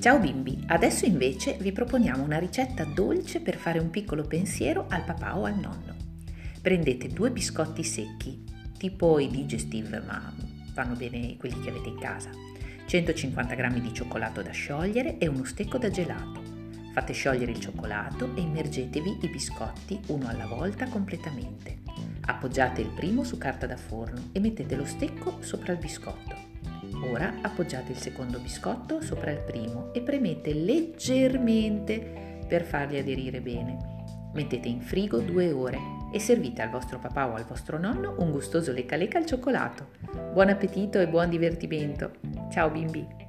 Ciao bimbi, adesso invece vi proponiamo una ricetta dolce per fare un piccolo pensiero al papà o al nonno. Prendete due biscotti secchi, tipo i digestive, ma vanno bene quelli che avete in casa, 150 g di cioccolato da sciogliere e uno stecco da gelato. Fate sciogliere il cioccolato e immergetevi i biscotti uno alla volta completamente. Appoggiate il primo su carta da forno e mettete lo stecco sopra il biscotto. Ora appoggiate il secondo biscotto sopra il primo e premete leggermente per farli aderire bene. Mettete in frigo due ore e servite al vostro papà o al vostro nonno un gustoso lecca lecca al cioccolato. Buon appetito e buon divertimento! Ciao bimbi!